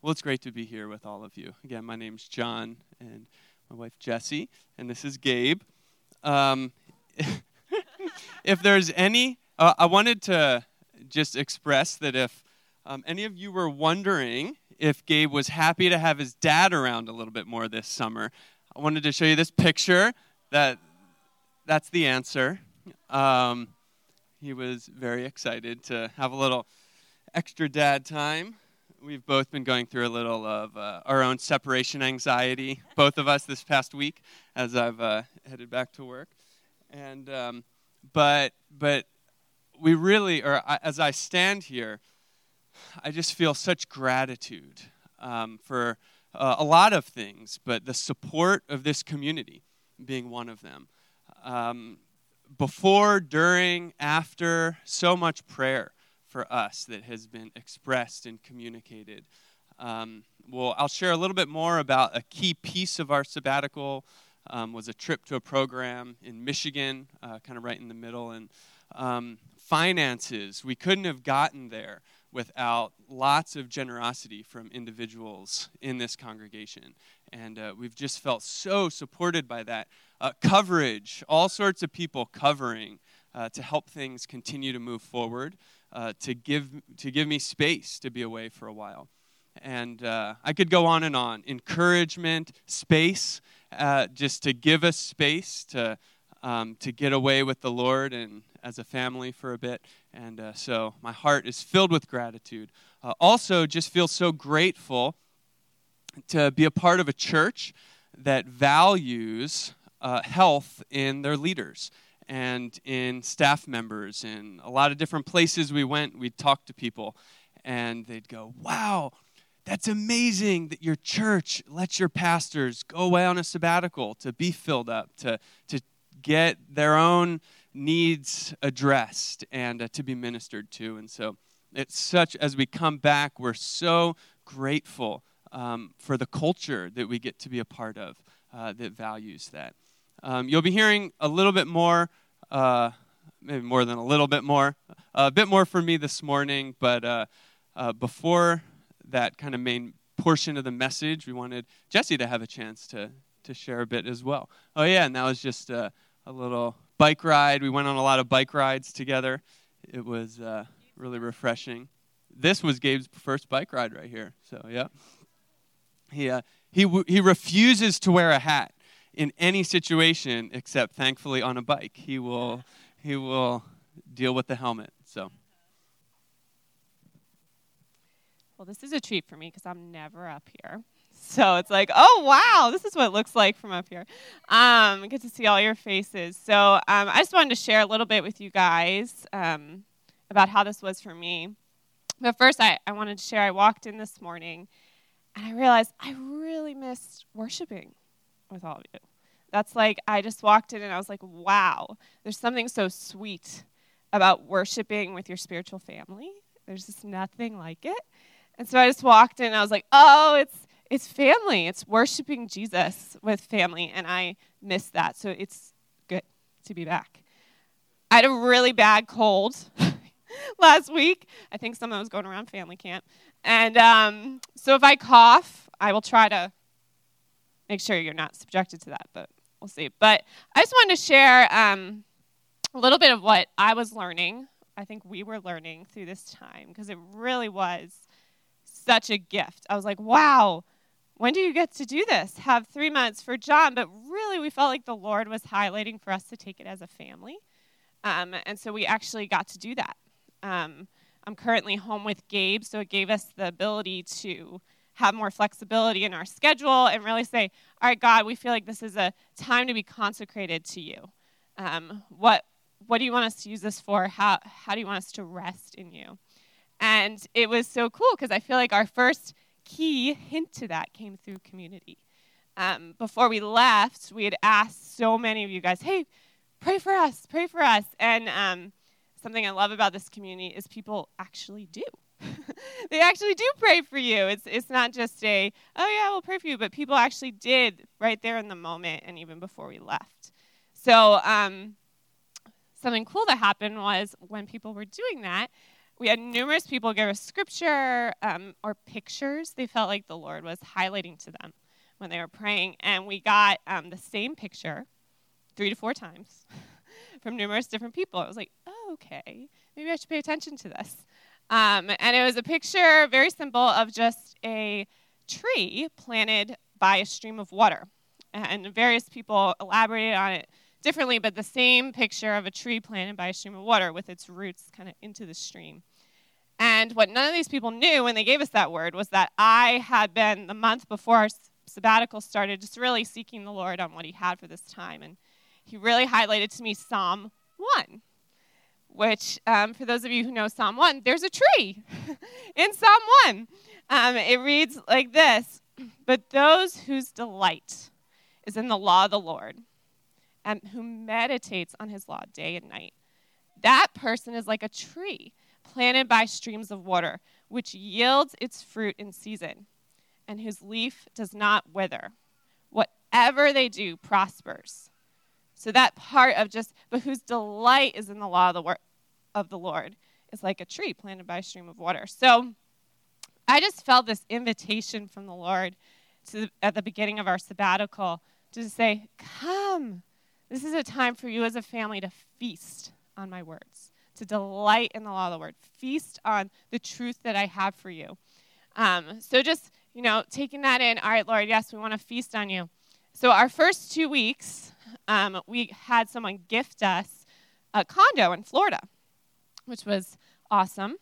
well, it's great to be here with all of you. Again, my name's John and my wife Jessie, and this is Gabe. Um, if there's any, uh, I wanted to just express that if um, any of you were wondering if Gabe was happy to have his dad around a little bit more this summer, I wanted to show you this picture. That that's the answer. Um, he was very excited to have a little extra dad time. We've both been going through a little of uh, our own separation anxiety, both of us this past week, as I've uh, headed back to work. And um, but but we really, or I, as I stand here, I just feel such gratitude um, for uh, a lot of things, but the support of this community being one of them. Um, before, during, after, so much prayer for us that has been expressed and communicated. Um, well, I'll share a little bit more about a key piece of our sabbatical. Um, was a trip to a program in Michigan, uh, kind of right in the middle, and um, finances. We couldn't have gotten there without lots of generosity from individuals in this congregation. And uh, we've just felt so supported by that. Uh, coverage, all sorts of people covering uh, to help things continue to move forward, uh, to, give, to give me space to be away for a while. And uh, I could go on and on. Encouragement, space, uh, just to give us space to, um, to get away with the Lord and as a family for a bit. And uh, so my heart is filled with gratitude. Uh, also, just feel so grateful to be a part of a church that values uh, health in their leaders and in staff members. In a lot of different places we went, we talked to people, and they'd go, Wow, that's amazing that your church lets your pastors go away on a sabbatical to be filled up, to, to get their own needs addressed and uh, to be ministered to. And so it's such, as we come back, we're so grateful um, for the culture that we get to be a part of uh, that values that. Um, you'll be hearing a little bit more, uh, maybe more than a little bit more, a bit more from me this morning, but uh, uh, before that kind of main portion of the message, we wanted Jesse to have a chance to, to share a bit as well. Oh, yeah, and that was just a, a little bike ride. We went on a lot of bike rides together. It was uh, really refreshing. This was Gabe's first bike ride right here. So yeah, he uh, he w- he refuses to wear a hat in any situation except, thankfully, on a bike. He will he will deal with the helmet. So. Well, this is a treat for me because I'm never up here. So it's like, oh wow, this is what it looks like from up here. Um, get to see all your faces. So um, I just wanted to share a little bit with you guys um, about how this was for me. But first, I, I wanted to share. I walked in this morning, and I realized I really missed worshiping with all of you. That's like I just walked in and I was like, wow, there's something so sweet about worshiping with your spiritual family. There's just nothing like it. And so I just walked in and I was like, oh, it's it's family. It's worshiping Jesus with family, and I miss that. So it's good to be back. I had a really bad cold last week. I think someone was going around family camp. And um, so if I cough, I will try to make sure you're not subjected to that, but we'll see. But I just wanted to share um, a little bit of what I was learning. I think we were learning through this time because it really was such a gift. I was like, wow, when do you get to do this? Have three months for John. But really, we felt like the Lord was highlighting for us to take it as a family. Um, and so we actually got to do that. Um, I'm currently home with Gabe, so it gave us the ability to have more flexibility in our schedule and really say, all right, God, we feel like this is a time to be consecrated to you. Um, what, what do you want us to use this for? How, how do you want us to rest in you? And it was so cool because I feel like our first key hint to that came through community. Um, before we left, we had asked so many of you guys, hey, pray for us, pray for us. And um, something I love about this community is people actually do. they actually do pray for you. It's, it's not just a, oh yeah, we'll pray for you, but people actually did right there in the moment and even before we left. So, um, something cool that happened was when people were doing that, we had numerous people give us scripture um, or pictures they felt like the Lord was highlighting to them when they were praying. And we got um, the same picture three to four times from numerous different people. It was like, oh, okay, maybe I should pay attention to this. Um, and it was a picture, very simple, of just a tree planted by a stream of water. And various people elaborated on it differently, but the same picture of a tree planted by a stream of water with its roots kind of into the stream. And what none of these people knew when they gave us that word was that I had been the month before our sabbatical started just really seeking the Lord on what He had for this time. And He really highlighted to me Psalm 1, which, um, for those of you who know Psalm 1, there's a tree in Psalm 1. Um, it reads like this But those whose delight is in the law of the Lord and who meditates on his law day and night, that person is like a tree planted by streams of water, which yields its fruit in season, and whose leaf does not wither. Whatever they do prospers. So that part of just, but whose delight is in the law of the, wor- of the Lord is like a tree planted by a stream of water. So I just felt this invitation from the Lord to, at the beginning of our sabbatical to say, Come. This is a time for you as a family to feast on my words to delight in the law of the word, feast on the truth that I have for you. Um, so just, you know, taking that in, all right, Lord, yes, we want to feast on you. So our first two weeks, um, we had someone gift us a condo in Florida, which was awesome.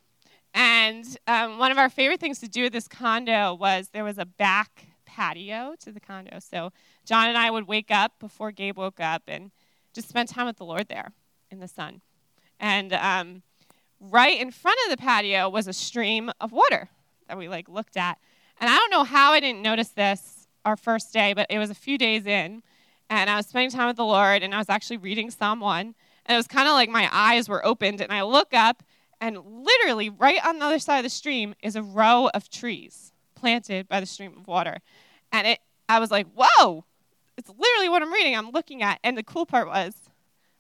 And um, one of our favorite things to do at this condo was there was a back patio to the condo. So John and I would wake up before Gabe woke up and just spend time with the Lord there in the sun. And um, right in front of the patio was a stream of water that we like looked at. And I don't know how I didn't notice this our first day, but it was a few days in, and I was spending time with the Lord, and I was actually reading Psalm 1. And it was kind of like my eyes were opened, and I look up, and literally right on the other side of the stream is a row of trees planted by the stream of water. And it, I was like, whoa, it's literally what I'm reading, I'm looking at. And the cool part was,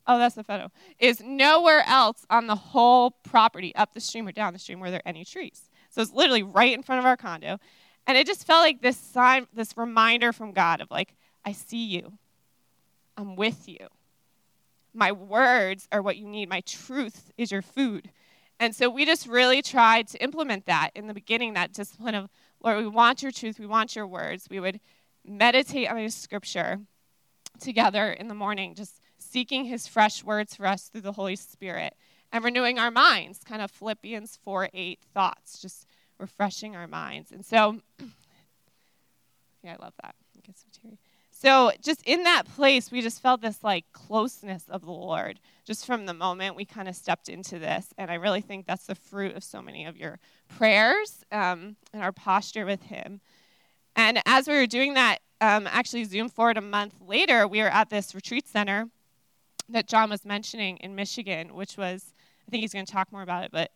oh, that's the photo, is nowhere else on the whole property, up the stream or down the stream, were there any trees. So it's literally right in front of our condo. And it just felt like this sign, this reminder from God of like, I see you. I'm with you. My words are what you need. My truth is your food. And so we just really tried to implement that in the beginning, that discipline of, Lord, we want your truth, we want your words. We would meditate on your scripture together in the morning, just seeking his fresh words for us through the Holy Spirit and renewing our minds, kind of Philippians 4 8 thoughts, just refreshing our minds. And so, yeah, I love that. It gets teary. So, just in that place, we just felt this like closeness of the Lord just from the moment we kind of stepped into this. And I really think that's the fruit of so many of your prayers um, and our posture with Him. And as we were doing that, um, actually, zoom forward a month later, we were at this retreat center that John was mentioning in Michigan, which was, I think he's going to talk more about it, but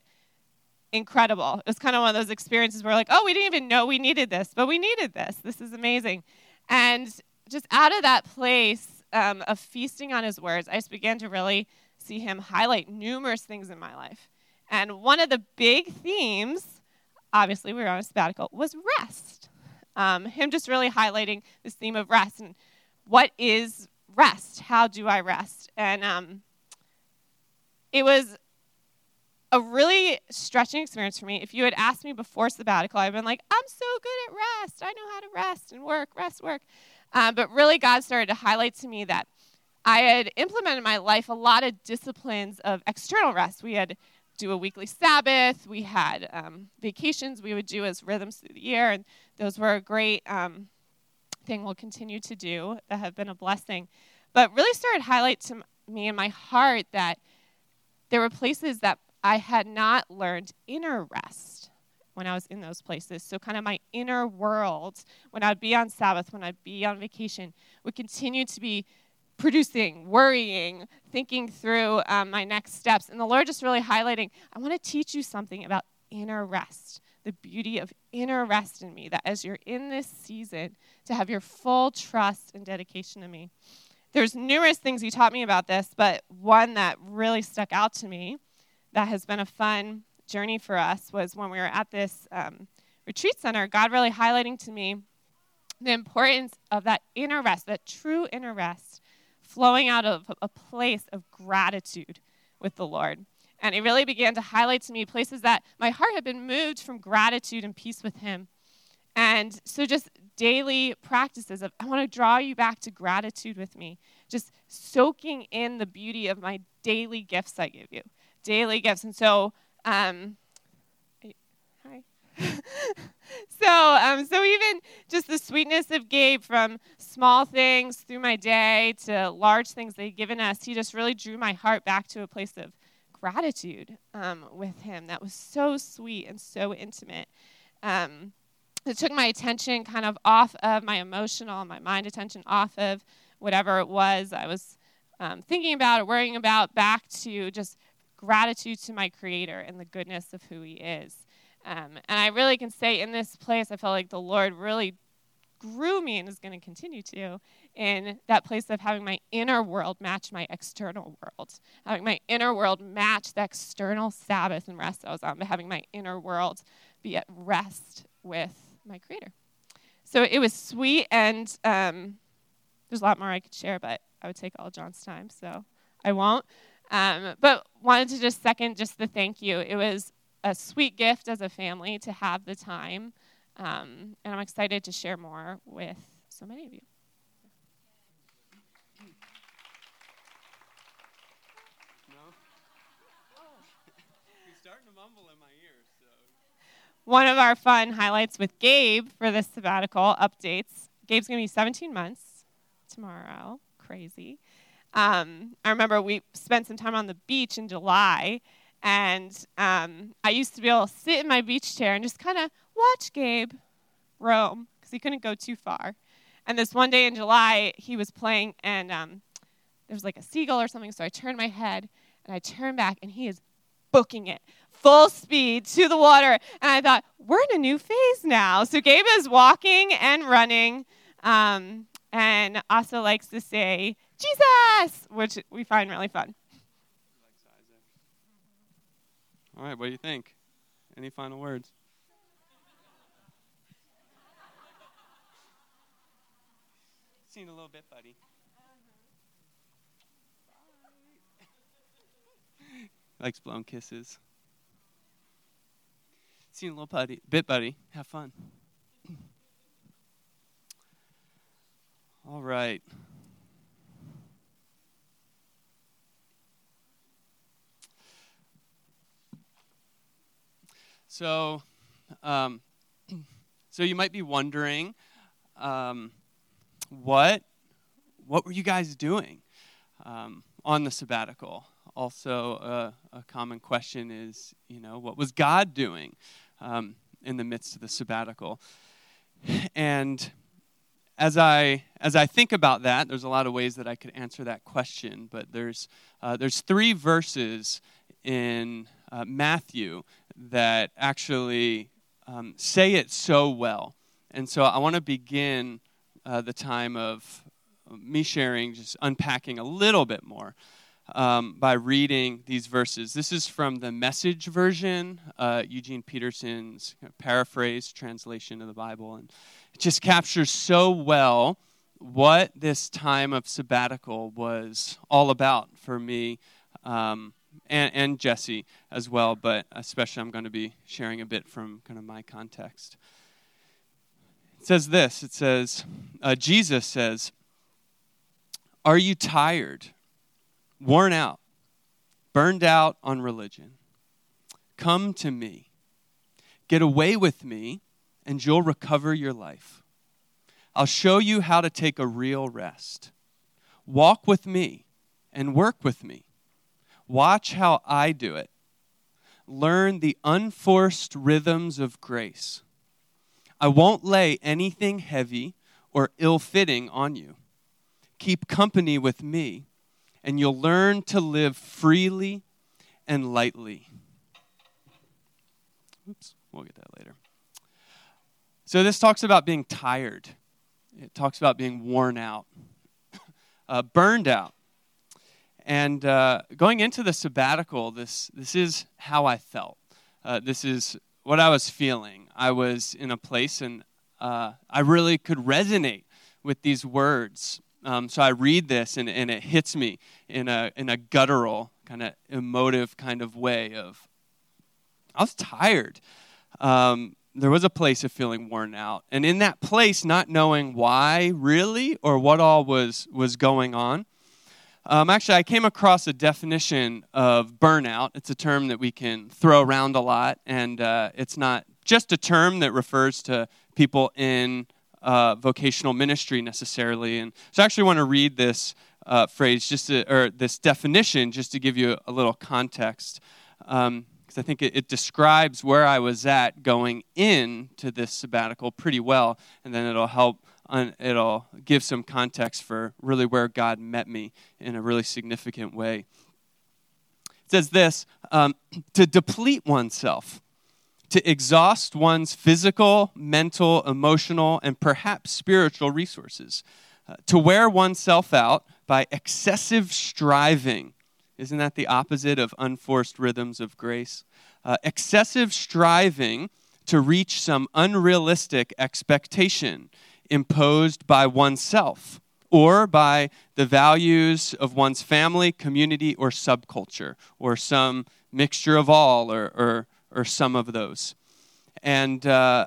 incredible. It was kind of one of those experiences where, like, oh, we didn't even know we needed this, but we needed this. This is amazing. And just out of that place um, of feasting on his words, I just began to really see him highlight numerous things in my life. And one of the big themes, obviously, we were on a sabbatical, was rest. Um, him just really highlighting this theme of rest and what is rest? How do I rest? And um, it was a really stretching experience for me. If you had asked me before sabbatical, I'd been like, I'm so good at rest. I know how to rest and work, rest, work. Um, but really, God started to highlight to me that I had implemented in my life a lot of disciplines of external rest. We had do a weekly Sabbath. We had um, vacations we would do as rhythms through the year, and those were a great um, thing we'll continue to do that have been a blessing. But really started highlight to me in my heart that there were places that I had not learned inner rest when I was in those places. So, kind of my inner world, when I'd be on Sabbath, when I'd be on vacation, would continue to be producing, worrying, thinking through um, my next steps. And the Lord just really highlighting I want to teach you something about inner rest the beauty of inner rest in me, that as you're in this season, to have your full trust and dedication to me. There's numerous things he taught me about this, but one that really stuck out to me that has been a fun journey for us was when we were at this um, retreat center, God really highlighting to me the importance of that inner rest, that true inner rest, flowing out of a place of gratitude with the Lord. And it really began to highlight to me places that my heart had been moved from gratitude and peace with Him. And so, just daily practices of, I want to draw you back to gratitude with me, just soaking in the beauty of my daily gifts I give you, daily gifts. And so, um, hi. so, um, so even just the sweetness of Gabe from small things through my day to large things they've given us, he just really drew my heart back to a place of gratitude um, with him that was so sweet and so intimate. Um, it took my attention kind of off of my emotional, my mind attention off of whatever it was I was um, thinking about or worrying about, back to just gratitude to my Creator and the goodness of who He is. Um, and I really can say in this place, I felt like the Lord really grew me and is going to continue to in that place of having my inner world match my external world, having my inner world match the external Sabbath and rest I was on, but having my inner world be at rest with my Creator. So it was sweet, and um, there's a lot more I could share, but I would take all John's time, so I won't. Um, but wanted to just second just the thank you. It was a sweet gift as a family to have the time, um, and I'm excited to share more with so many of you. one of our fun highlights with Gabe for this sabbatical updates. Gabe's going to be 17 months tomorrow. Crazy. Um, I remember we spent some time on the beach in July, and um, I used to be able to sit in my beach chair and just kind of watch Gabe roam because he couldn't go too far. And this one day in July, he was playing, and um, there was like a seagull or something. So I turned my head and I turned back, and he is booking it full speed to the water. And I thought, we're in a new phase now. So Gabe is walking and running, um, and also likes to say, Jesus, which we find really fun. All right, what do you think? Any final words? Seen a little bit, buddy. Likes blown kisses. Seen a little buddy, bit, buddy. Have fun. All right. So, um, so you might be wondering, um, what, what were you guys doing um, on the sabbatical? Also, uh, a common question is, you know, what was God doing um, in the midst of the sabbatical? And as I as I think about that, there's a lot of ways that I could answer that question, but there's uh, there's three verses in uh, Matthew that actually um, say it so well, and so I want to begin uh, the time of me sharing, just unpacking a little bit more um, by reading these verses. This is from the Message version, uh, Eugene Peterson's paraphrase translation of the Bible, and it just captures so well what this time of sabbatical was all about for me um, and, and Jesse as well, but especially I'm going to be sharing a bit from kind of my context. It says this it says, uh, Jesus says, Are you tired? worn out, burned out on religion, come to me. Get away with me, and you'll recover your life. I'll show you how to take a real rest. Walk with me and work with me. Watch how I do it. Learn the unforced rhythms of grace. I won't lay anything heavy or ill fitting on you. Keep company with me and you'll learn to live freely and lightly. Oops, we'll get that later. So, this talks about being tired, it talks about being worn out, uh, burned out. And uh, going into the sabbatical, this, this is how I felt. uh, this is what I was feeling. I was in a place and uh, I really could resonate with these words. Um, so I read this and, and it hits me in a, in a guttural, kind of emotive kind of way of, I was tired. Um, there was a place of feeling worn out. And in that place, not knowing why really or what all was, was going on, um, actually, I came across a definition of burnout. It's a term that we can throw around a lot, and uh, it's not just a term that refers to people in uh, vocational ministry necessarily. And so I actually want to read this uh, phrase, just to, or this definition, just to give you a, little context, because um, I think it, it, describes where I was at going into this sabbatical pretty well, and then it'll help. It'll give some context for really where God met me in a really significant way. It says this um, to deplete oneself to exhaust one's physical, mental, emotional, and perhaps spiritual resources, uh, to wear oneself out by excessive striving. Isn't that the opposite of unforced rhythms of grace? Uh, excessive striving to reach some unrealistic expectation imposed by oneself or by the values of one's family, community, or subculture, or some mixture of all, or, or or some of those. And uh,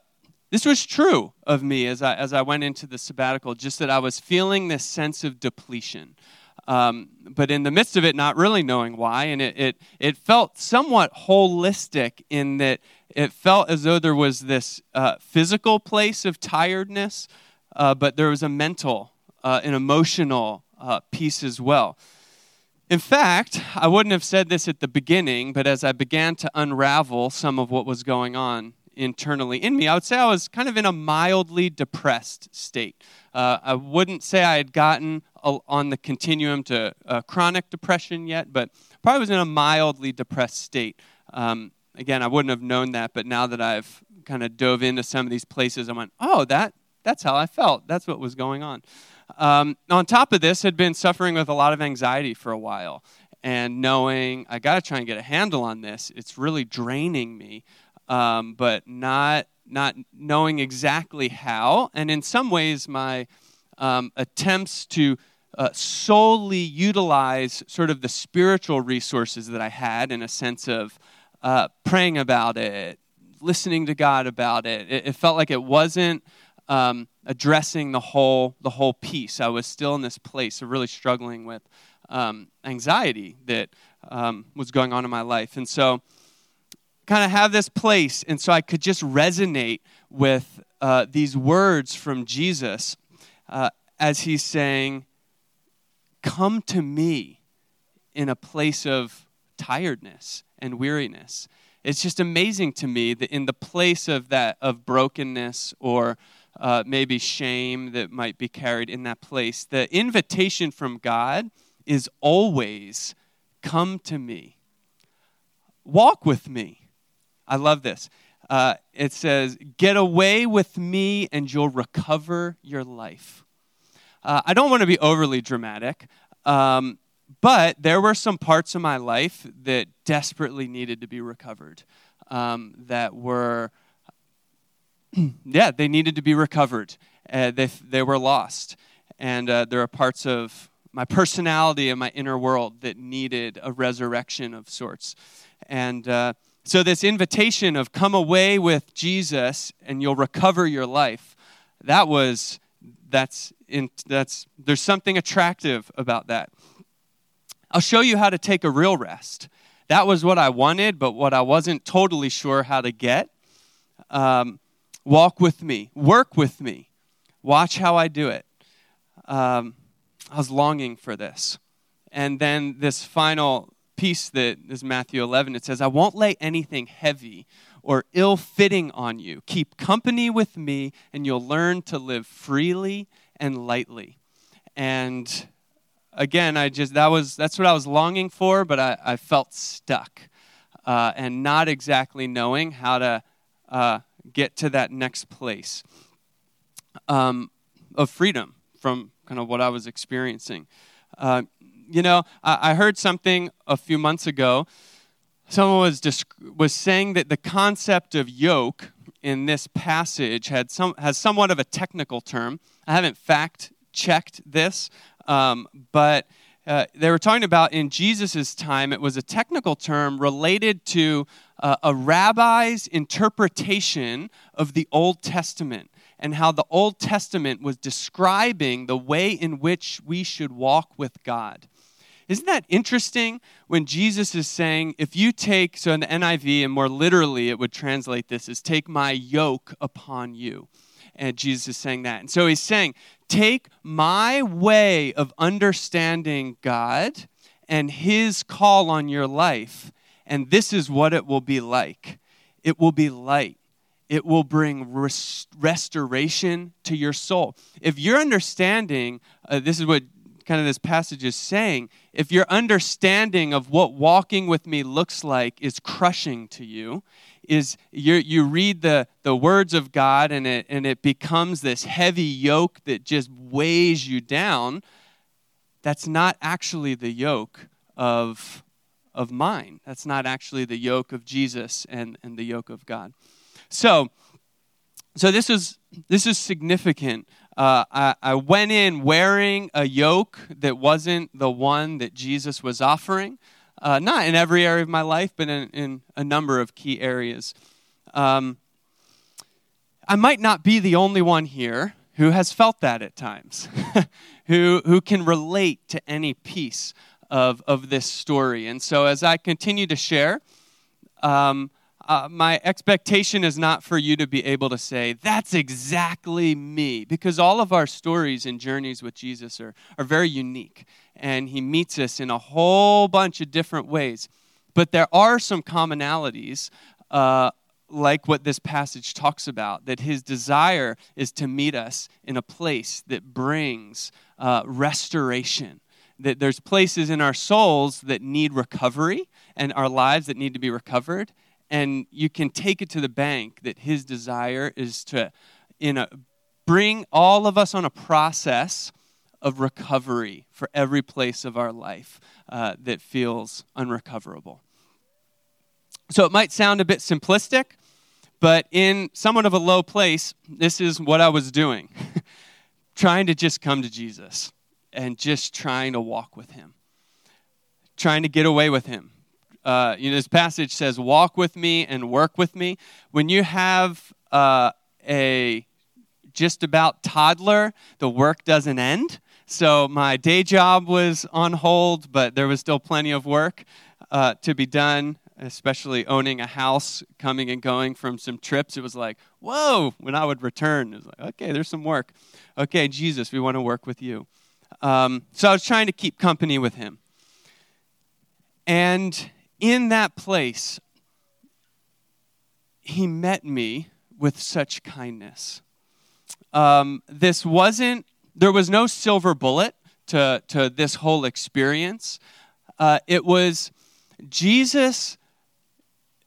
this was true of me as I, as I went into the sabbatical, just that I was feeling this sense of depletion. Um, but in the midst of it, not really knowing why. And it, it, it felt somewhat holistic in that it felt as though there was this uh, physical place of tiredness, uh, but there was a mental, uh, an emotional uh, piece as well. In fact, I wouldn't have said this at the beginning, but as I began to unravel some of what was going on internally in me, I would say I was kind of in a mildly depressed state. Uh, I wouldn't say I had gotten on the continuum to uh, chronic depression yet, but probably was in a mildly depressed state. Um, again, I wouldn't have known that, but now that I've kind of dove into some of these places, I went, oh, that, that's how I felt. That's what was going on. Um, on top of this, had been suffering with a lot of anxiety for a while, and knowing I got to try and get a handle on this. It's really draining me, um, but not not knowing exactly how. And in some ways, my um, attempts to uh, solely utilize sort of the spiritual resources that I had in a sense of uh, praying about it, listening to God about it. It, it felt like it wasn't um, addressing the whole the whole piece. I was still in this place of really struggling with um, anxiety that um, was going on in my life, and so kind of have this place, and so I could just resonate with uh, these words from Jesus uh, as he's saying, "Come to me in a place of tiredness and weariness." It's just amazing to me that in the place of that of brokenness or uh, maybe shame that might be carried in that place. The invitation from God is always come to me, walk with me. I love this. Uh, it says, Get away with me and you'll recover your life. Uh, I don't want to be overly dramatic, um, but there were some parts of my life that desperately needed to be recovered, um, that were yeah, they needed to be recovered. Uh, they, they were lost. And uh, there are parts of my personality and my inner world that needed a resurrection of sorts. And uh, so, this invitation of come away with Jesus and you'll recover your life, that was, that's, in, that's, there's something attractive about that. I'll show you how to take a real rest. That was what I wanted, but what I wasn't totally sure how to get. Um, Walk with me, work with me, watch how I do it. Um, I was longing for this. And then this final piece that is Matthew 11, it says, I won't lay anything heavy or ill fitting on you. Keep company with me, and you'll learn to live freely and lightly. And again, I just, that was, that's what I was longing for, but I, I felt stuck uh, and not exactly knowing how to. Uh, get to that next place um, of freedom from kind of what I was experiencing. Uh, you know, I, I heard something a few months ago. someone was, was saying that the concept of yoke in this passage had some, has somewhat of a technical term. I haven't fact checked this, um, but uh, they were talking about in Jesus' time, it was a technical term related to uh, a rabbi's interpretation of the Old Testament and how the Old Testament was describing the way in which we should walk with God. Isn't that interesting when Jesus is saying, if you take, so in the NIV and more literally it would translate this as take my yoke upon you. And Jesus is saying that. And so he's saying, take my way of understanding God and his call on your life, and this is what it will be like. It will be light. It will bring res- restoration to your soul. If you're understanding, uh, this is what kind of this passage is saying, if your understanding of what walking with me looks like is crushing to you, is you you read the, the words of God and it, and it becomes this heavy yoke that just weighs you down, that's not actually the yoke of, of mine. That's not actually the yoke of Jesus and, and the yoke of God. So, so this is this is significant uh, I, I went in wearing a yoke that wasn't the one that Jesus was offering. Uh, not in every area of my life, but in, in a number of key areas. Um, I might not be the only one here who has felt that at times, who, who can relate to any piece of, of this story. And so as I continue to share, um, uh, my expectation is not for you to be able to say, that's exactly me, because all of our stories and journeys with Jesus are, are very unique. And he meets us in a whole bunch of different ways. But there are some commonalities, uh, like what this passage talks about, that his desire is to meet us in a place that brings uh, restoration. That there's places in our souls that need recovery and our lives that need to be recovered and you can take it to the bank that his desire is to in a, bring all of us on a process of recovery for every place of our life uh, that feels unrecoverable. So it might sound a bit simplistic, but in somewhat of a low place, this is what I was doing. Trying to just come to Jesus and just trying to walk with him, trying to get away with him, uh, you know, this passage says, walk with me and work with me. When you have uh, a just about toddler, the work doesn't end. So my day job was on hold, but there was still plenty of work uh, to be done, especially owning a house, coming and going from some trips. It was like, whoa, when I would return, it was like, okay, there's some work. Okay, Jesus, we want to work with you. Um, so I was trying to keep company with him. And in that place, he met me with such kindness. Um, this wasn't, there was no silver bullet to, to this whole experience. Uh, it was Jesus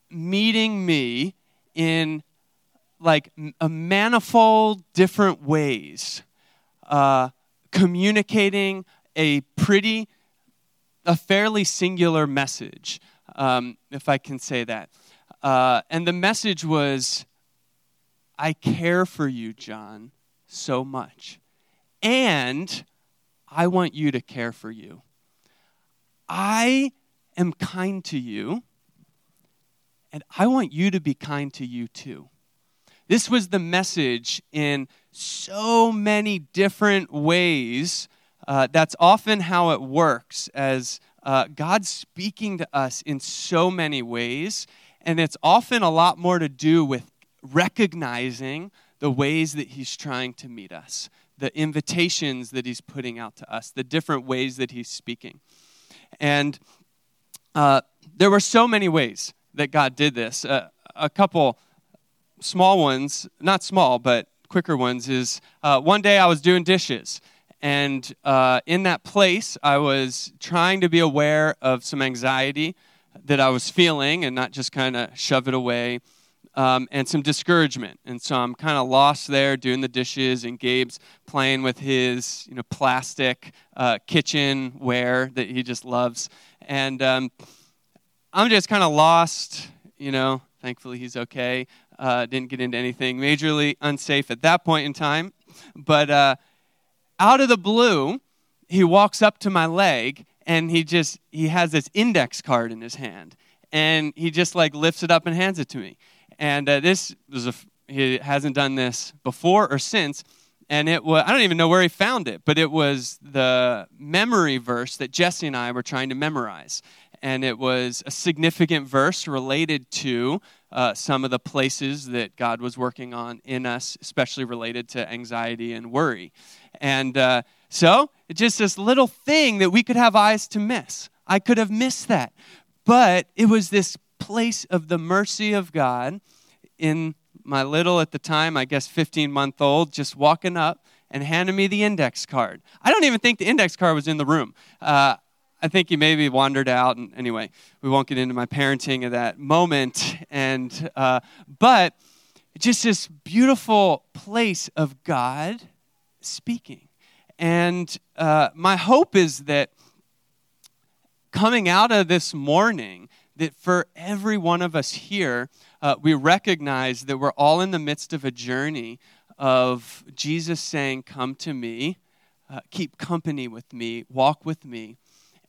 meeting me in like a manifold different ways, uh, communicating a pretty, a fairly singular message um, if I can say that. Uh, and the message was I care for you, John, so much. And I want you to care for you. I am kind to you, and I want you to be kind to you too. This was the message in so many different ways. Uh, that's often how it works as uh, God's speaking to us in so many ways, and it's often a lot more to do with recognizing the ways that He's trying to meet us, the invitations that He's putting out to us, the different ways that He's speaking. And uh, there were so many ways that God did this. Uh, a couple small ones, not small, but quicker ones, is uh, one day I was doing dishes and uh, in that place, I was trying to be aware of some anxiety that I was feeling and not just kind of shove it away, um, and some discouragement. And so I'm kind of lost there doing the dishes, and Gabe's playing with his you know, plastic uh, kitchenware that he just loves. And um, I'm just kind of lost, you know. Thankfully, he's okay. Uh, didn't get into anything majorly unsafe at that point in time. But uh, out of the blue, he walks up to my leg and he just he has this index card in his hand and he just like lifts it up and hands it to me. And uh, this was a he hasn't done this before or since. And it was i don't even know where he found it but it was the memory verse that jesse and i were trying to memorize. And it was a significant verse related to uh, some of the places that god was working on in us especially related to anxiety and worry and uh, so it's just this little thing that we could have eyes to miss i could have missed that but it was this place of the mercy of god in my little at the time, I guess 15 month old, just walking up and handing me the index card. I don't even think the index card was in the room. Uh, I think he maybe wandered out. And anyway, we won't get into my parenting of that moment. And uh, but just this beautiful place of God speaking. And uh, my hope is that coming out of this morning, that for every one of us here, uh, we recognize that we're all in the midst of a journey of Jesus saying, Come to me, uh, keep company with me, walk with me.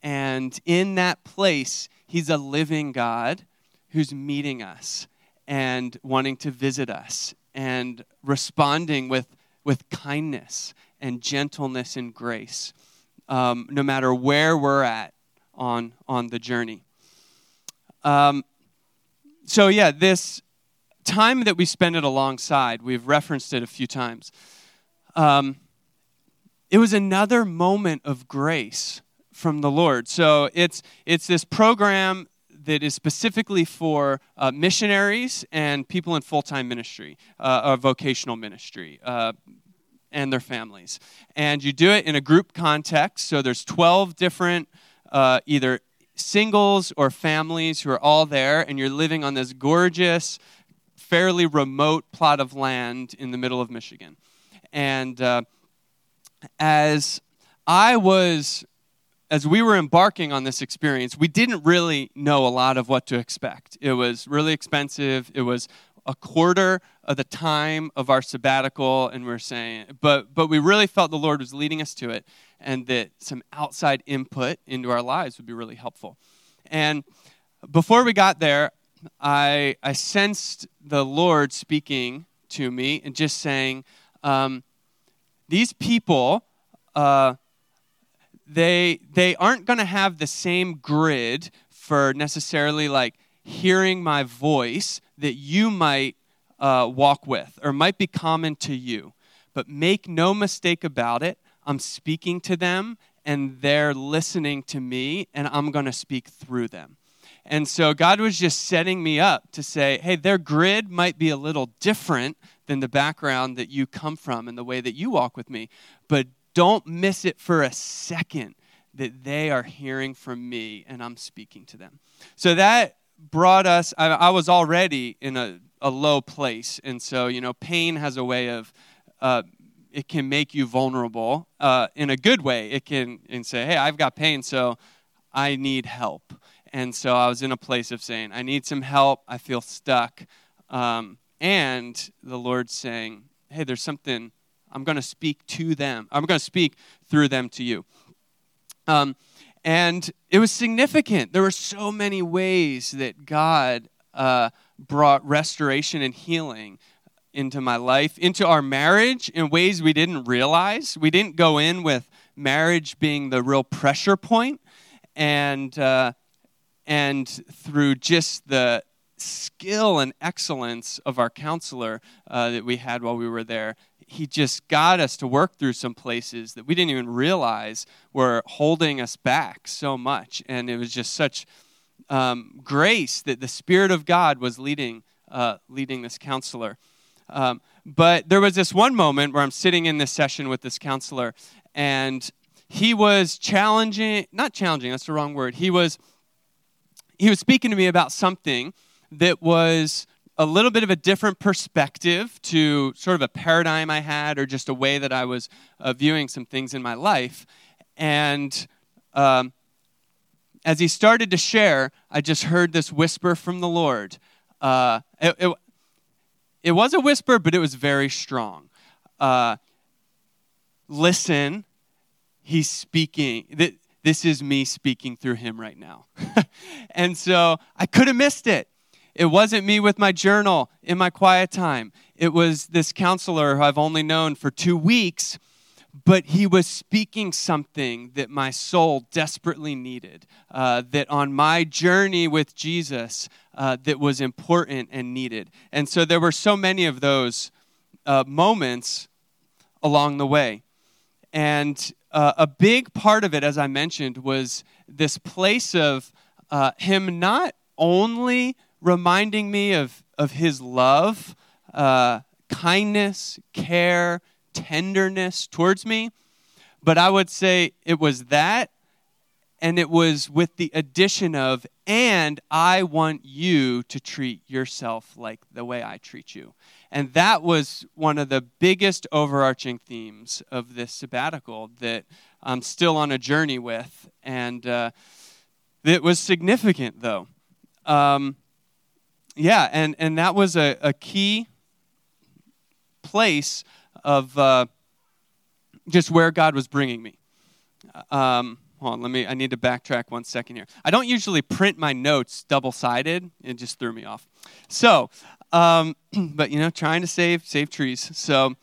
And in that place, He's a living God who's meeting us and wanting to visit us and responding with, with kindness and gentleness and grace, um, no matter where we're at on, on the journey. Um, so, yeah, this time that we spend it Alongside, we've referenced it a few times. Um, it was another moment of grace from the Lord. So it's it's this program that is specifically for uh, missionaries and people in full time ministry uh, or vocational ministry. Uh, and their families. And you do it in a group context. So there's 12 different uh, either singles or families who are all there, and you're living on this gorgeous, fairly remote plot of land in the middle of Michigan. And uh, as I was, as we were embarking on this experience, we didn't really know a lot of what to expect. It was really expensive. It was a quarter of the time of our sabbatical, and we we're saying, but but we really felt the Lord was leading us to it and that some outside input into our lives would be really helpful. And before we got there, I, I sensed the Lord speaking to me and just saying, um, these people, uh, they, they aren't going to have the same grid for necessarily like hearing my voice that you might uh, walk with or might be common to you. But make no mistake about it, I'm speaking to them and they're listening to me and I'm going to speak through them. And so God was just setting me up to say, hey, their grid might be a little different than the background that you come from and the way that you walk with me, but don't miss it for a second that they are hearing from me and I'm speaking to them. So that brought us, I, I was already in a, a low place. And so, you know, pain has a way of uh, it can make you vulnerable uh, in a good way. It can and say, "Hey, I've got pain, so I need help." And so I was in a place of saying, "I need some help. I feel stuck," um, and the Lord saying, "Hey, there's something. I'm going to speak to them. I'm going to speak through them to you." Um, and it was significant. There were so many ways that God uh, brought restoration and healing into my life, into our marriage in ways we didn't realize. We didn't go in with marriage being the real pressure point, and uh, and through just the skill and excellence of our counselor uh, that we had while we were there, he just got us to work through some places that we didn't even realize were holding us back so much, and it was just such um, grace that the Spirit of God was leading uh, leading this counselor. Um, but there was this one moment where I'm sitting in this session with this counselor, and he was challenging, not challenging, that's the wrong word. He was he was speaking to me about something that was a little bit of a different perspective to sort of a paradigm I had or just a way that I was uh, viewing some things in my life. And um, as he started to share, I just heard this whisper from the Lord. Uh, it, it, it, was a whisper, but it was very strong. Uh, listen, he's speaking. This is me speaking through him right now. and so I could have missed it. It wasn't me with my journal in my quiet time. It was this counselor who I've only known for two weeks, but he was speaking something that my soul desperately needed. Uh, that on my journey with Jesus, uh, that was important and needed. And so there were so many of those uh, moments along the way. And uh, a big part of it, as I mentioned, was this place of uh, him not only reminding me of, of his love, uh, kindness, care, tenderness towards me. But I would say it was that, and it was with the addition of, and I want you to treat yourself like the way I treat you. And that was one of the biggest overarching themes of this sabbatical that I'm still on a journey with. And uh, it was significant, though. Um, yeah, and, and that was a, a key place of uh, just where God was bringing me. Um, hold on, let me, I need to backtrack one second here. I don't usually print my notes double sided, it just threw me off. So, um, but you know, trying to save, save trees. So,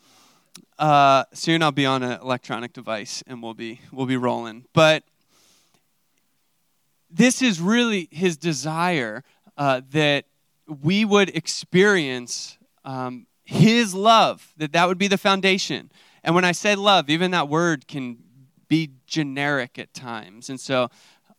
uh, soon I'll be on an electronic device and we'll be, we'll be rolling. But this is really his desire uh, that we would experience um, his love, that that would be the foundation. And when I say love, even that word can be generic at times. And so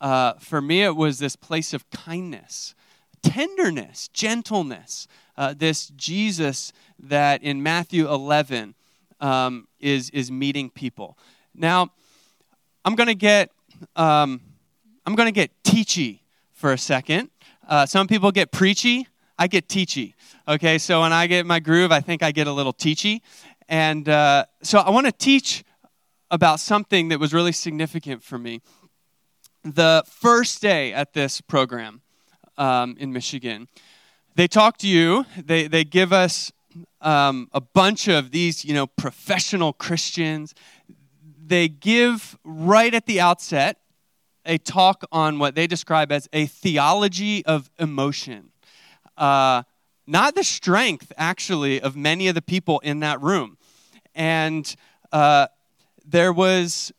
uh, for me, it was this place of kindness, tenderness, gentleness. Uh, this Jesus that in Matthew 11 um, is, is meeting people. Now, I'm going to get um, I'm going to get teachy for a second. Uh, some people get preachy. I get teachy. Okay, so when I get my groove, I think I get a little teachy. And uh, so I want to teach about something that was really significant for me. The first day at this program um, in Michigan, they talk to you, they, they give us um, a bunch of these, you know, professional Christians. They give right at the outset a talk on what they describe as a theology of emotion uh, not the strength, actually, of many of the people in that room. And uh, there was,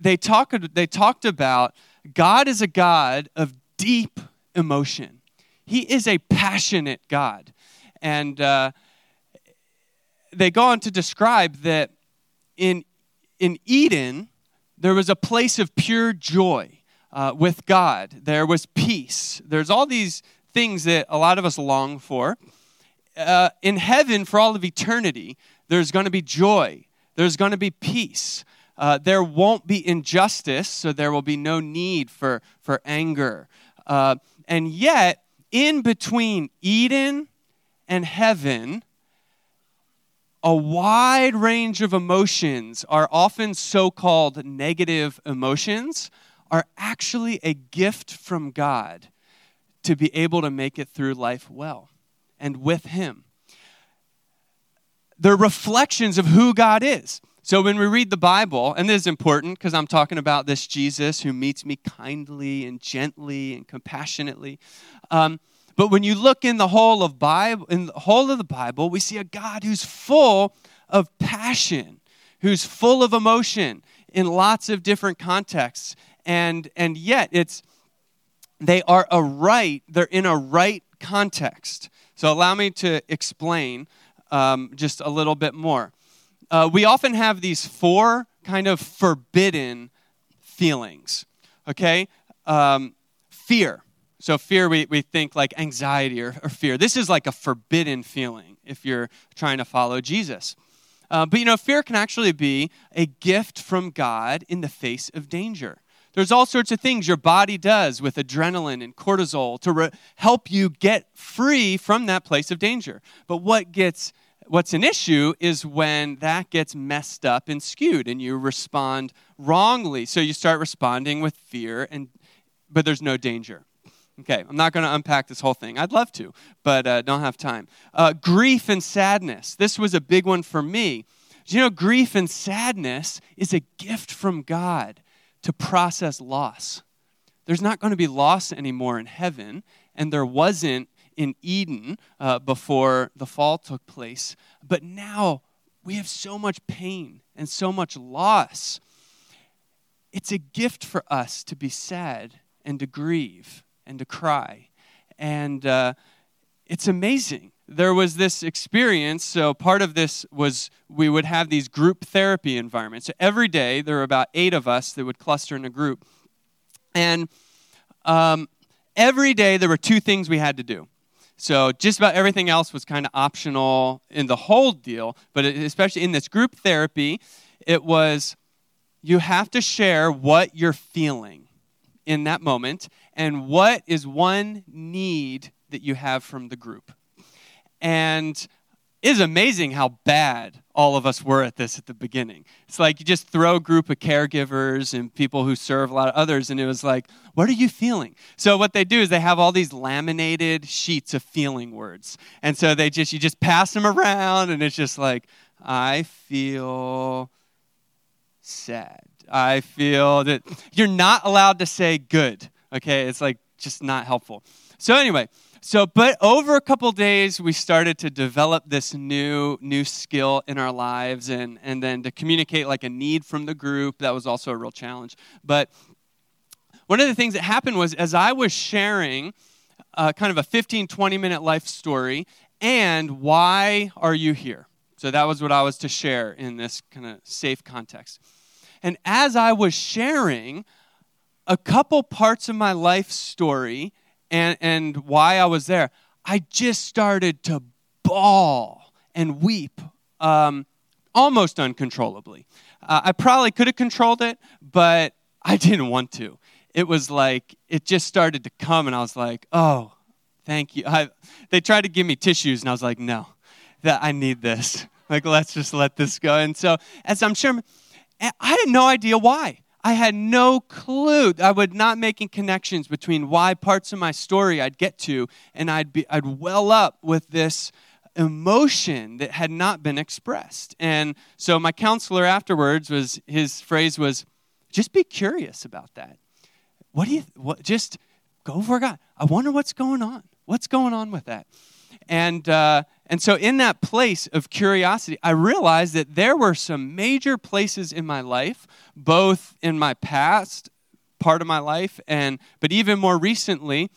they, talk, they talked about God is a God of deep emotion, He is a passionate God. And uh, they go on to describe that in, in Eden, there was a place of pure joy. Uh, with God. There was peace. There's all these things that a lot of us long for. Uh, in heaven, for all of eternity, there's going to be joy, there's going to be peace. Uh, there won't be injustice, so there will be no need for, for anger. Uh, and yet, in between Eden and heaven, a wide range of emotions are often so called negative emotions, are actually a gift from God to be able to make it through life well and with Him. They're reflections of who God is. So when we read the Bible, and this is important because I'm talking about this Jesus who meets me kindly and gently and compassionately. Um, but when you look in the whole of Bible, in the whole of the Bible, we see a God who's full of passion, who's full of emotion in lots of different contexts. And, and yet it's they are a right, they're in a right context. So allow me to explain um, just a little bit more. Uh, we often have these four kind of forbidden feelings, okay? Um, fear. So, fear, we, we think like anxiety or, or, fear. This is like a forbidden feeling if you're trying to follow Jesus. Uh, but you know, fear can actually be a gift from God in the face of danger. There's all sorts of things your body does with adrenaline and cortisol to re- help you get free from that place of danger. But what gets what's an issue is when that gets messed up and skewed and you respond wrongly. So you start responding with fear and but there's no danger. Okay, I'm not going to unpack this whole thing. I'd love to, but uh, don't have time. Uh, grief and sadness. This was a big one for me. You know, grief and sadness is a gift from God to process loss. There's not going to be loss anymore in heaven, and there wasn't in Eden uh, before the fall took place. But now we have so much pain and so much loss. It's a gift for us to be sad and to grieve and to cry. And uh, it's amazing. There was this experience. So, part of this was we would have these group therapy environments. So, every day, there were about eight of us that would cluster in a group. And um, every day, there were two things we had to do. So, just about everything else was kind of optional in the whole deal, but especially in this group therapy, it was you have to share what you're feeling in that moment and what is one need that you have from the group. And it is amazing how bad all of us were at this at the beginning. It's like you just throw a group of caregivers and people who serve a lot of others, and it was like, what are you feeling? So what they do is they have all these laminated sheets of feeling words. And so they just you just pass them around, and it's just like, I feel sad. I feel that you're not allowed to say good. Okay, it's like just not helpful. So anyway, so but over a couple days we started to develop this new new skill in our lives and and then to communicate like a need from the group that was also a real challenge. But one of the things that happened was as I was sharing uh, kind of a 15 20 minute life story and why are you here? So that was what I was to share in this kind of safe context. And as I was sharing a couple parts of my life story and, and why I was there, I just started to bawl and weep um, almost uncontrollably. Uh, I probably could have controlled it, but I didn't want to. It was like, it just started to come, and I was like, oh, thank you. I, they tried to give me tissues, and I was like, no, that I need this. Like, let's just let this go. And so, as I'm sure I had no idea why. I had no clue. I would not making connections between why parts of my story I'd get to, and I'd be I'd well up with this emotion that had not been expressed. And so my counselor afterwards was his phrase was, just be curious about that. What do you what just go for God? I wonder what's going on. What's going on with that? And uh, and so, in that place of curiosity, I realized that there were some major places in my life, both in my past part of my life, and but even more recently,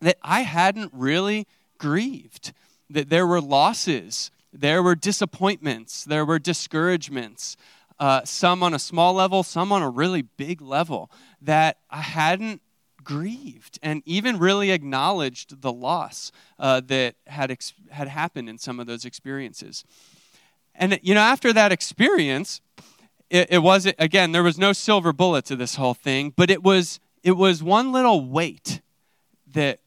that I hadn't really grieved. That there were losses, there were disappointments, there were discouragements, uh, some on a small level, some on a really big level, that I hadn't grieved and even really acknowledged the loss uh, that had, ex- had happened in some of those experiences. And, you know, after that experience, it, it was, again, there was no silver bullet to this whole thing, but it was, it was one little weight that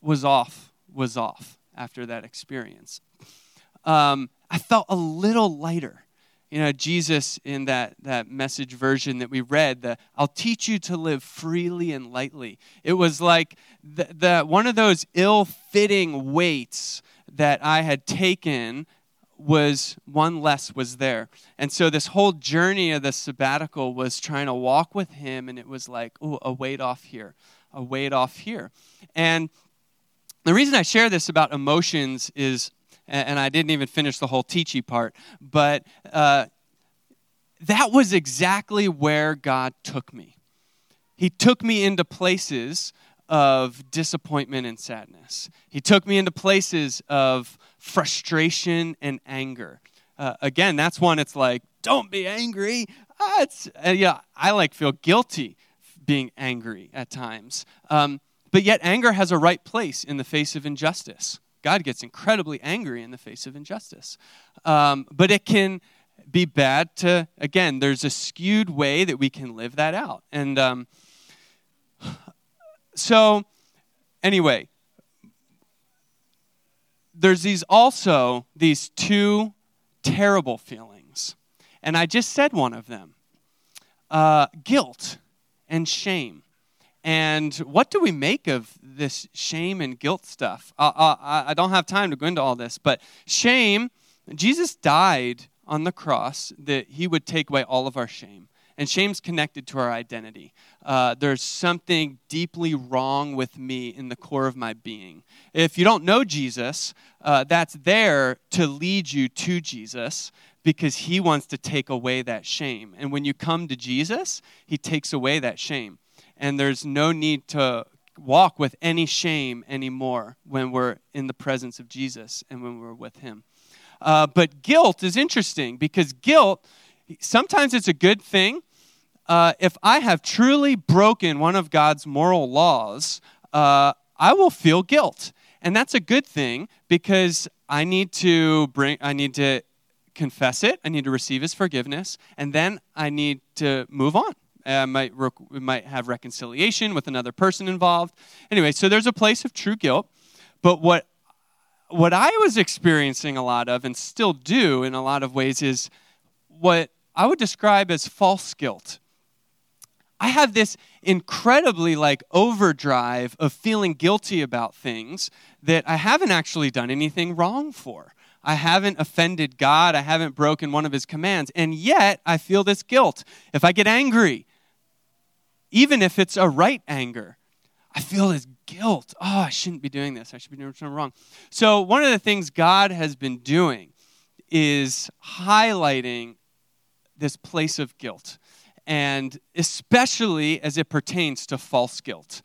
was off, was off after that experience. Um, I felt a little lighter you know jesus in that, that message version that we read the i'll teach you to live freely and lightly. It was like the, the one of those ill-fitting weights that i had taken was one less was there. And so this whole journey of the sabbatical was trying to walk with him and it was like oh a weight off here a weight off here. And the reason i share this about emotions is and I didn't even finish the whole teachy part, but uh, that was exactly where God took me. He took me into places of disappointment and sadness. He took me into places of frustration and anger. Uh, again, that's one it's like, don't be angry. Ah, it's, uh, yeah, I like feel guilty being angry at times. Um, but yet, anger has a right place in the face of injustice. God gets incredibly angry in the face of injustice. Um, but it can be bad to, again, there's a skewed way that we can live that out. And um, so, anyway, there's these also these two terrible feelings. And I just said one of them uh, guilt and shame. And what do we make of this shame and guilt stuff? I, I don't have time to go into all this, but shame, Jesus died on the cross that he would take away all of our shame. And shame's connected to our identity. Uh, there's something deeply wrong with me in the core of my being. If you don't know Jesus, uh, that's there to lead you to Jesus because he wants to take away that shame. And when you come to Jesus, he takes away that shame. And there's no need to walk with any shame anymore when we're in the presence of Jesus and when we're with him. Uh, but guilt is interesting because guilt, sometimes it's a good thing. Uh, if I have truly broken one of God's moral laws, uh, I will feel guilt. And that's a good thing because I need to bring, I need to confess it, I need to receive his forgiveness, and then I need to move on. I might, rec- might have reconciliation with another person involved. Anyway, so there's a place of true guilt. But what what I was experiencing a lot of, and still do in a lot of ways, is what I would describe as false guilt. I have this incredibly like overdrive of feeling guilty about things that I haven't actually done anything wrong for. I haven't offended God. I haven't broken one of his commands. And yet I feel this guilt. If I get angry, even if it's a right anger, I feel this guilt. Oh, I shouldn't be doing this. I should be doing something wrong. So, one of the things God has been doing is highlighting this place of guilt, and especially as it pertains to false guilt.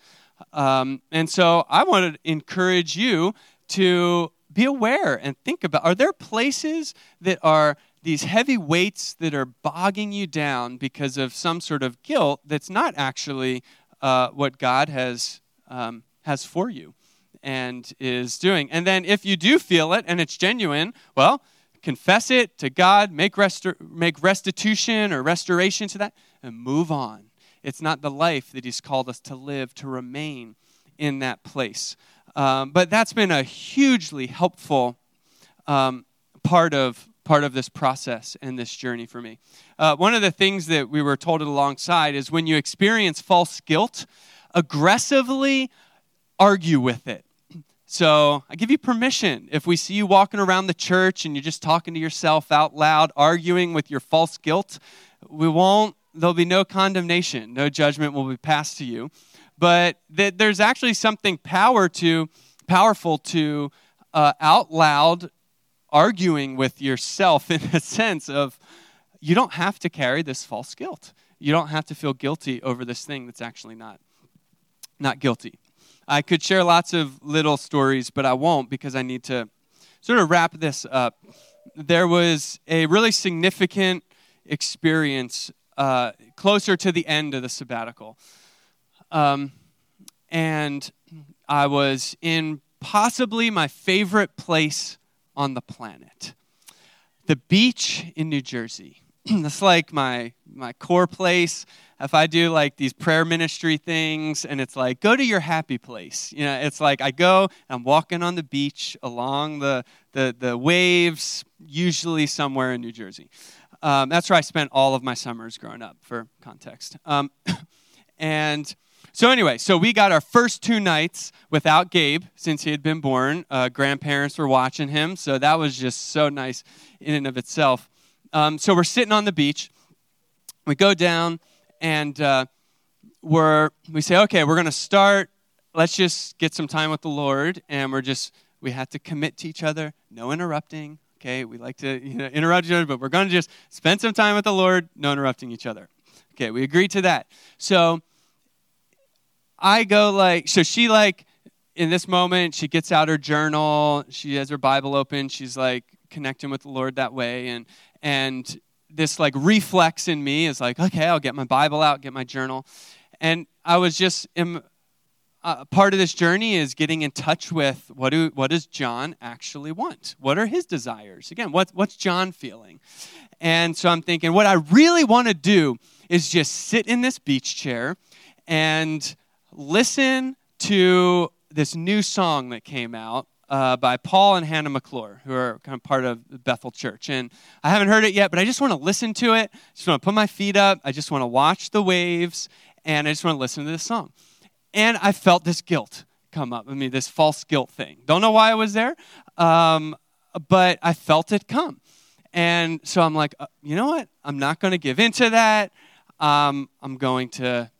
Um, and so, I want to encourage you to be aware and think about are there places that are these heavy weights that are bogging you down because of some sort of guilt that's not actually uh, what God has um, has for you and is doing. And then if you do feel it and it's genuine, well, confess it to God, make, restor- make restitution or restoration to that, and move on. It's not the life that He's called us to live, to remain in that place. Um, but that's been a hugely helpful um, part of part of this process and this journey for me. Uh, one of the things that we were told alongside is when you experience false guilt, aggressively argue with it. So I give you permission. If we see you walking around the church and you're just talking to yourself out loud, arguing with your false guilt, we won't, there'll be no condemnation, no judgment will be passed to you. But that there's actually something power to, powerful to uh, out loud arguing with yourself in a sense of you don't have to carry this false guilt. You don't have to feel guilty over this thing that's actually not not guilty. I could share lots of little stories, but I won't because I need to sort of wrap this up. There was a really significant experience uh, closer to the end of the sabbatical. Um, and I was in possibly my favorite place on the planet the beach in New Jersey. That's like my, my core place if I do like these prayer ministry things and it's like, go to your happy place. You know, it's like I go, I'm walking on the beach along the, the, the waves, usually somewhere in New Jersey. Um, that's where I spent all of my summers growing up, for context. Um, and so, anyway, so we got our first two nights without Gabe since he had been born. Uh, grandparents were watching him, so that was just so nice in and of itself. Um, so, we're sitting on the beach. We go down and uh, we're we say, okay, we're going to start. Let's just get some time with the Lord, and we're just we have to commit to each other, no interrupting. Okay, we like to you know, interrupt each other, but we're going to just spend some time with the Lord, no interrupting each other. Okay, we agreed to that. So I go like, so she like in this moment, she gets out her journal, she has her Bible open, she's like connecting with the Lord that way, and and this like reflex in me is like, okay, I'll get my Bible out, get my journal. And I was just, in, uh, part of this journey is getting in touch with what, do, what does John actually want? What are his desires? Again, what, what's John feeling? And so I'm thinking, what I really want to do is just sit in this beach chair and listen to this new song that came out uh, by Paul and Hannah McClure, who are kind of part of Bethel Church. And I haven't heard it yet, but I just want to listen to it. I just want to put my feet up. I just want to watch the waves, and I just want to listen to this song. and I felt this guilt come up. I mean, this false guilt thing. Don't know why I was there, um, but I felt it come. And so I'm like, uh, you know what? I'm not going to give into that. Um, I'm going to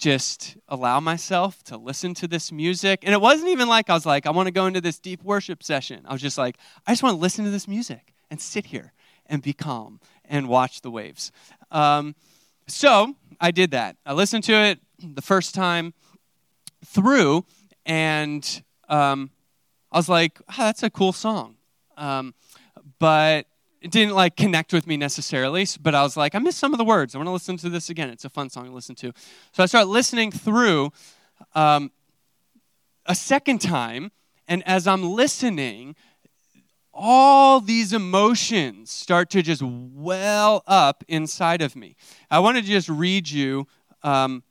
just allow myself to listen to this music. And it wasn't even like I was like, I want to go into this deep worship session. I was just like, I just want to listen to this music and sit here and be calm and watch the waves. Um, so I did that. I listened to it the first time through, and um, I was like, oh, that's a cool song. Um, but it didn't like connect with me necessarily, but I was like, I missed some of the words. I want to listen to this again. It's a fun song to listen to. So I started listening through um, a second time, and as I'm listening, all these emotions start to just well up inside of me. I want to just read you um,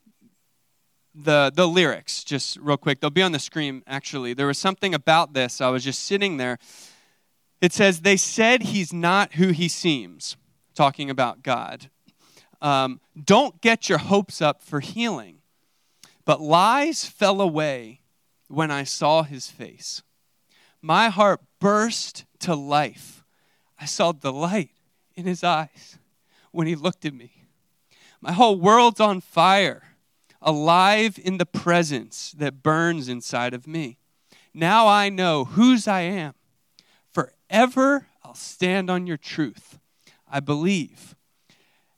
the, the lyrics just real quick. They'll be on the screen, actually. There was something about this. I was just sitting there. It says, They said he's not who he seems, talking about God. Um, don't get your hopes up for healing. But lies fell away when I saw his face. My heart burst to life. I saw delight in his eyes when he looked at me. My whole world's on fire alive in the presence that burns inside of me. Now I know whose I am. Forever I'll stand on your truth. I believe.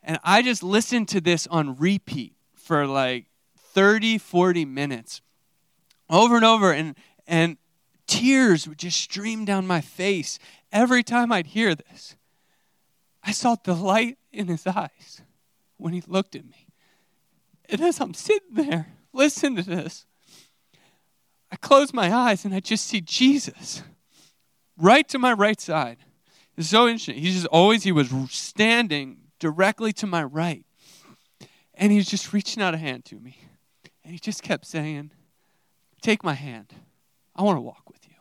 And I just listened to this on repeat for like 30, 40 minutes over and over. And, and tears would just stream down my face every time I'd hear this. I saw delight in his eyes when he looked at me. And as I'm sitting there, listen to this, I close my eyes and I just see Jesus right to my right side. It's so interesting. He's just always, he was standing directly to my right. And he was just reaching out a hand to me. And he just kept saying, Take my hand. I want to walk with you.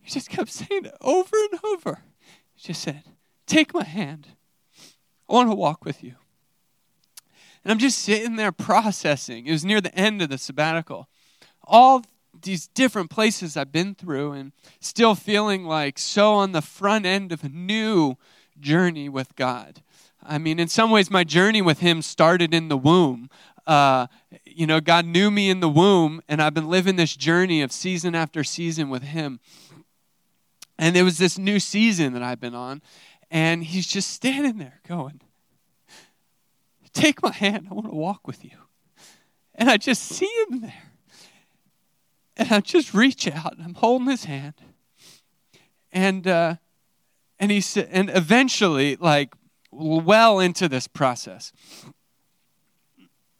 He just kept saying it over and over. He just said, Take my hand. I want to walk with you. And I'm just sitting there processing. It was near the end of the sabbatical. All these different places I've been through and still feeling like so on the front end of a new journey with God. I mean, in some ways, my journey with Him started in the womb. Uh, you know, God knew me in the womb, and I've been living this journey of season after season with Him. And there was this new season that I've been on, and He's just standing there going, Take my hand. I want to walk with you. And I just see him there. And I just reach out and I'm holding his hand. And uh, and he said, and eventually, like well into this process,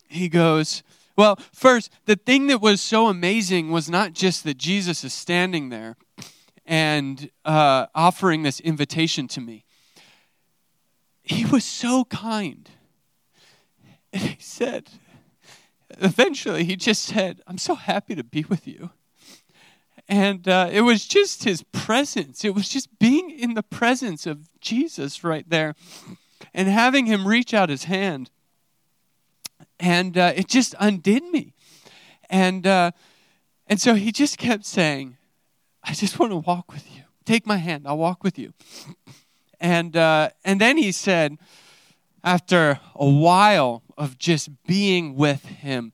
he goes, Well, first, the thing that was so amazing was not just that Jesus is standing there and uh, offering this invitation to me. He was so kind. And he said, eventually, he just said, I'm so happy to be with you. And uh, it was just his presence. It was just being in the presence of Jesus right there and having him reach out his hand. And uh, it just undid me. And, uh, and so he just kept saying, I just want to walk with you. Take my hand, I'll walk with you. And, uh, and then he said, after a while of just being with him,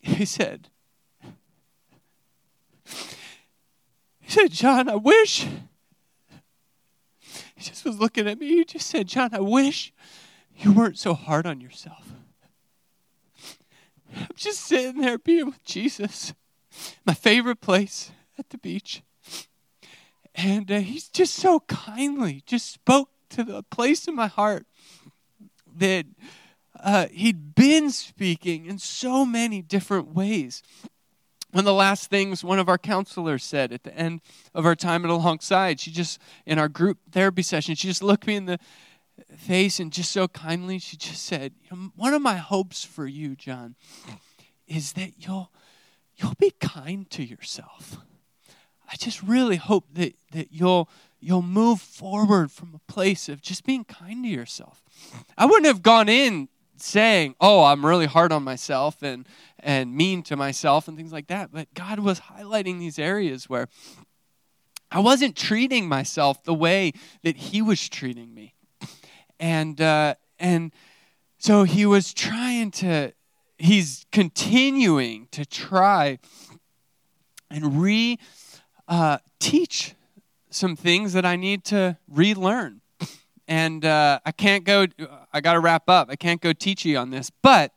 he said, he said, John, I wish. He just was looking at me. He just said, John, I wish you weren't so hard on yourself. I'm just sitting there being with Jesus, my favorite place at the beach. And uh, he's just so kindly just spoke to the place in my heart that uh, he'd been speaking in so many different ways. One of the last things one of our counselors said at the end of our time at Alongside, she just, in our group therapy session, she just looked me in the face and just so kindly, she just said, One of my hopes for you, John, is that you'll, you'll be kind to yourself. I just really hope that, that you'll, you'll move forward from a place of just being kind to yourself. I wouldn't have gone in saying, "Oh, I'm really hard on myself and and mean to myself and things like that." But God was highlighting these areas where I wasn't treating myself the way that He was treating me, and uh, and so He was trying to. He's continuing to try and re uh, teach some things that I need to relearn. And uh, I can't go, I got to wrap up. I can't go teach you on this. But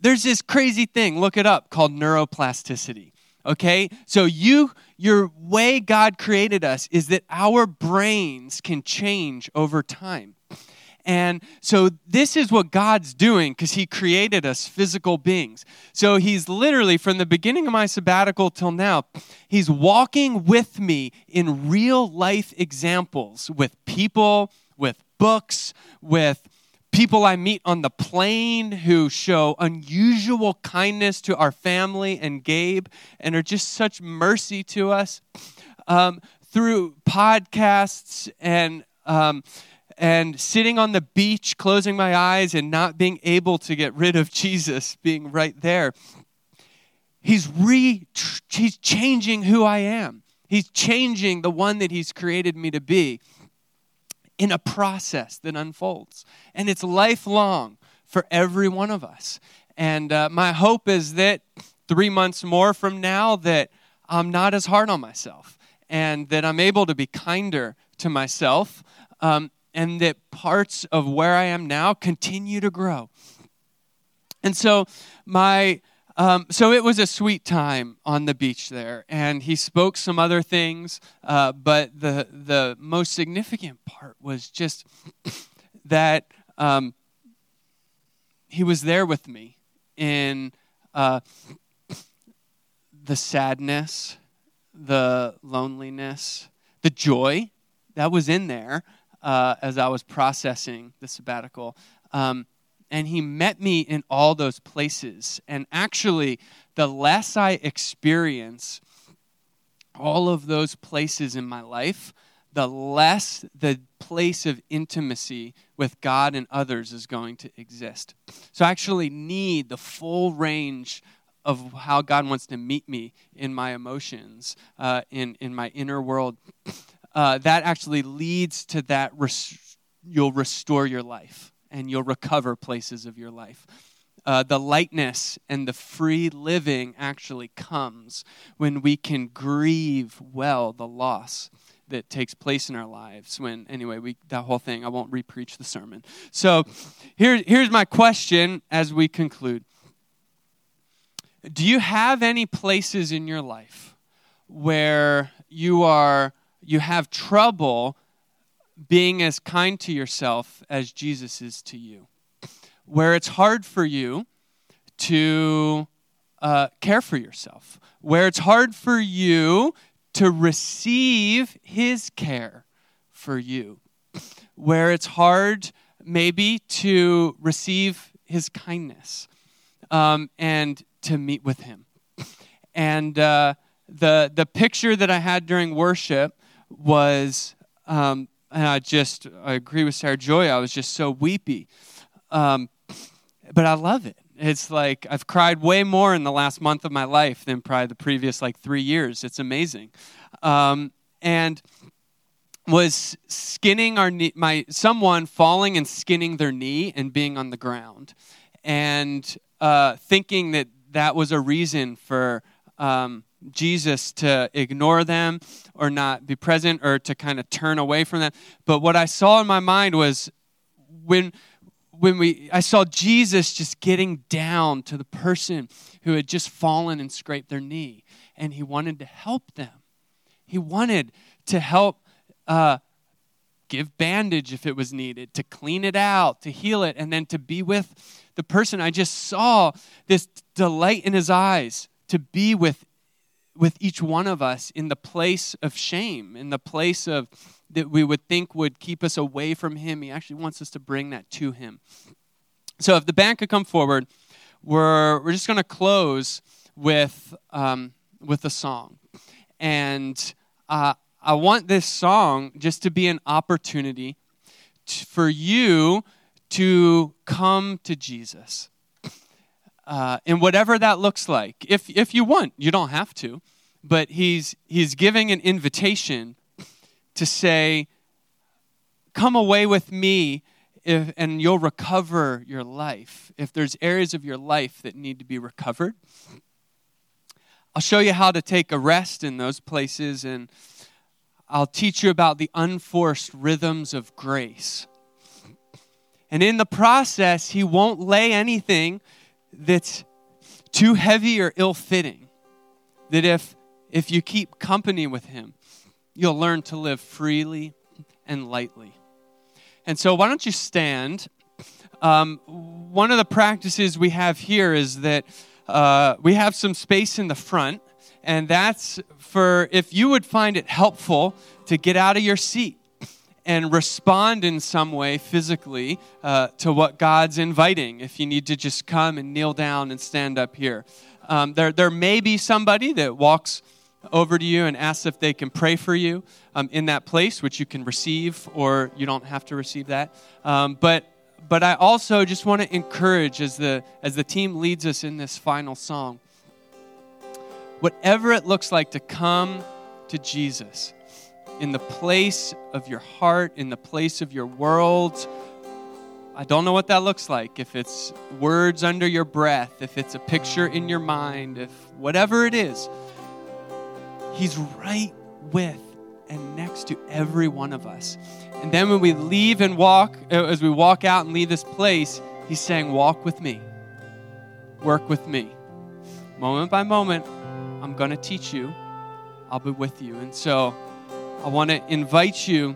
there's this crazy thing, look it up, called neuroplasticity. Okay? So you your way God created us is that our brains can change over time. And so this is what God's doing because He created us physical beings. So He's literally, from the beginning of my sabbatical till now, He's walking with me in real life examples with people, with books, with people I meet on the plane who show unusual kindness to our family and Gabe and are just such mercy to us. Um, through podcasts and um, and sitting on the beach, closing my eyes and not being able to get rid of Jesus being right there. He's re he's changing who I am. He's changing the one that he's created me to be in a process that unfolds. And it's lifelong for every one of us. And uh, my hope is that three months more from now that I'm not as hard on myself and that I'm able to be kinder to myself um, and that parts of where I am now continue to grow. And so my um, so it was a sweet time on the beach there, and he spoke some other things, uh, but the the most significant part was just that um, he was there with me in uh, the sadness, the loneliness, the joy that was in there uh, as I was processing the sabbatical. Um, and he met me in all those places. And actually, the less I experience all of those places in my life, the less the place of intimacy with God and others is going to exist. So I actually need the full range of how God wants to meet me in my emotions, uh, in, in my inner world uh, that actually leads to that res- you'll restore your life and you'll recover places of your life. Uh, the lightness and the free living actually comes when we can grieve well the loss that takes place in our lives when anyway we that whole thing i won't repreach the sermon so here, here's my question as we conclude do you have any places in your life where you are you have trouble being as kind to yourself as Jesus is to you, where it's hard for you to uh, care for yourself, where it's hard for you to receive His care for you, where it's hard maybe to receive His kindness um, and to meet with Him. And uh, the, the picture that I had during worship was, um, and I just I agree with Sarah Joy. I was just so weepy, um, but I love it. It's like I've cried way more in the last month of my life than probably the previous like three years. It's amazing, um, and was skinning our knee, my someone falling and skinning their knee and being on the ground, and uh, thinking that that was a reason for um, Jesus to ignore them or not be present or to kind of turn away from them. But what I saw in my mind was when when we I saw Jesus just getting down to the person who had just fallen and scraped their knee, and he wanted to help them. He wanted to help uh, give bandage if it was needed, to clean it out, to heal it, and then to be with the person. I just saw this delight in his eyes to be with with each one of us in the place of shame, in the place of that we would think would keep us away from Him. He actually wants us to bring that to Him. So if the band could come forward, we're, we're just going to close with, um, with a song. And uh, I want this song just to be an opportunity to, for you to come to Jesus. Uh, and whatever that looks like, if, if you want, you don't have to, but he's, he's giving an invitation to say, Come away with me if, and you'll recover your life. If there's areas of your life that need to be recovered, I'll show you how to take a rest in those places and I'll teach you about the unforced rhythms of grace. And in the process, he won't lay anything that's too heavy or ill fitting. That if, if you keep company with him, you'll learn to live freely and lightly. And so, why don't you stand? Um, one of the practices we have here is that uh, we have some space in the front, and that's for if you would find it helpful to get out of your seat and respond in some way physically uh, to what God's inviting. If you need to just come and kneel down and stand up here, um, there, there may be somebody that walks over to you and asks if they can pray for you um, in that place, which you can receive, or you don't have to receive that. Um, but but I also just want to encourage as the as the team leads us in this final song. Whatever it looks like to come to Jesus in the place of your heart, in the place of your world. I don't know what that looks like. If it's words under your breath, if it's a picture in your mind, if whatever it is, He's right with and next to every one of us. And then when we leave and walk, uh, as we walk out and leave this place, He's saying, Walk with me, work with me. Moment by moment, I'm going to teach you, I'll be with you. And so I want to invite you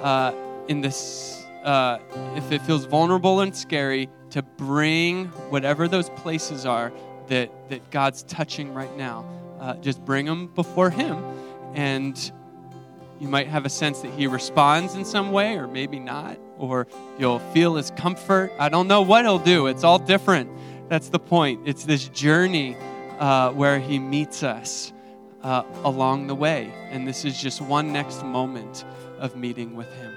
uh, in this, uh, if it feels vulnerable and scary, to bring whatever those places are that, that God's touching right now uh, just bring them before Him. And you might have a sense that He responds in some way, or maybe not, or you'll feel His comfort. I don't know what He'll do, it's all different. That's the point. It's this journey uh, where He meets us uh, along the way. And this is just one next moment of meeting with Him.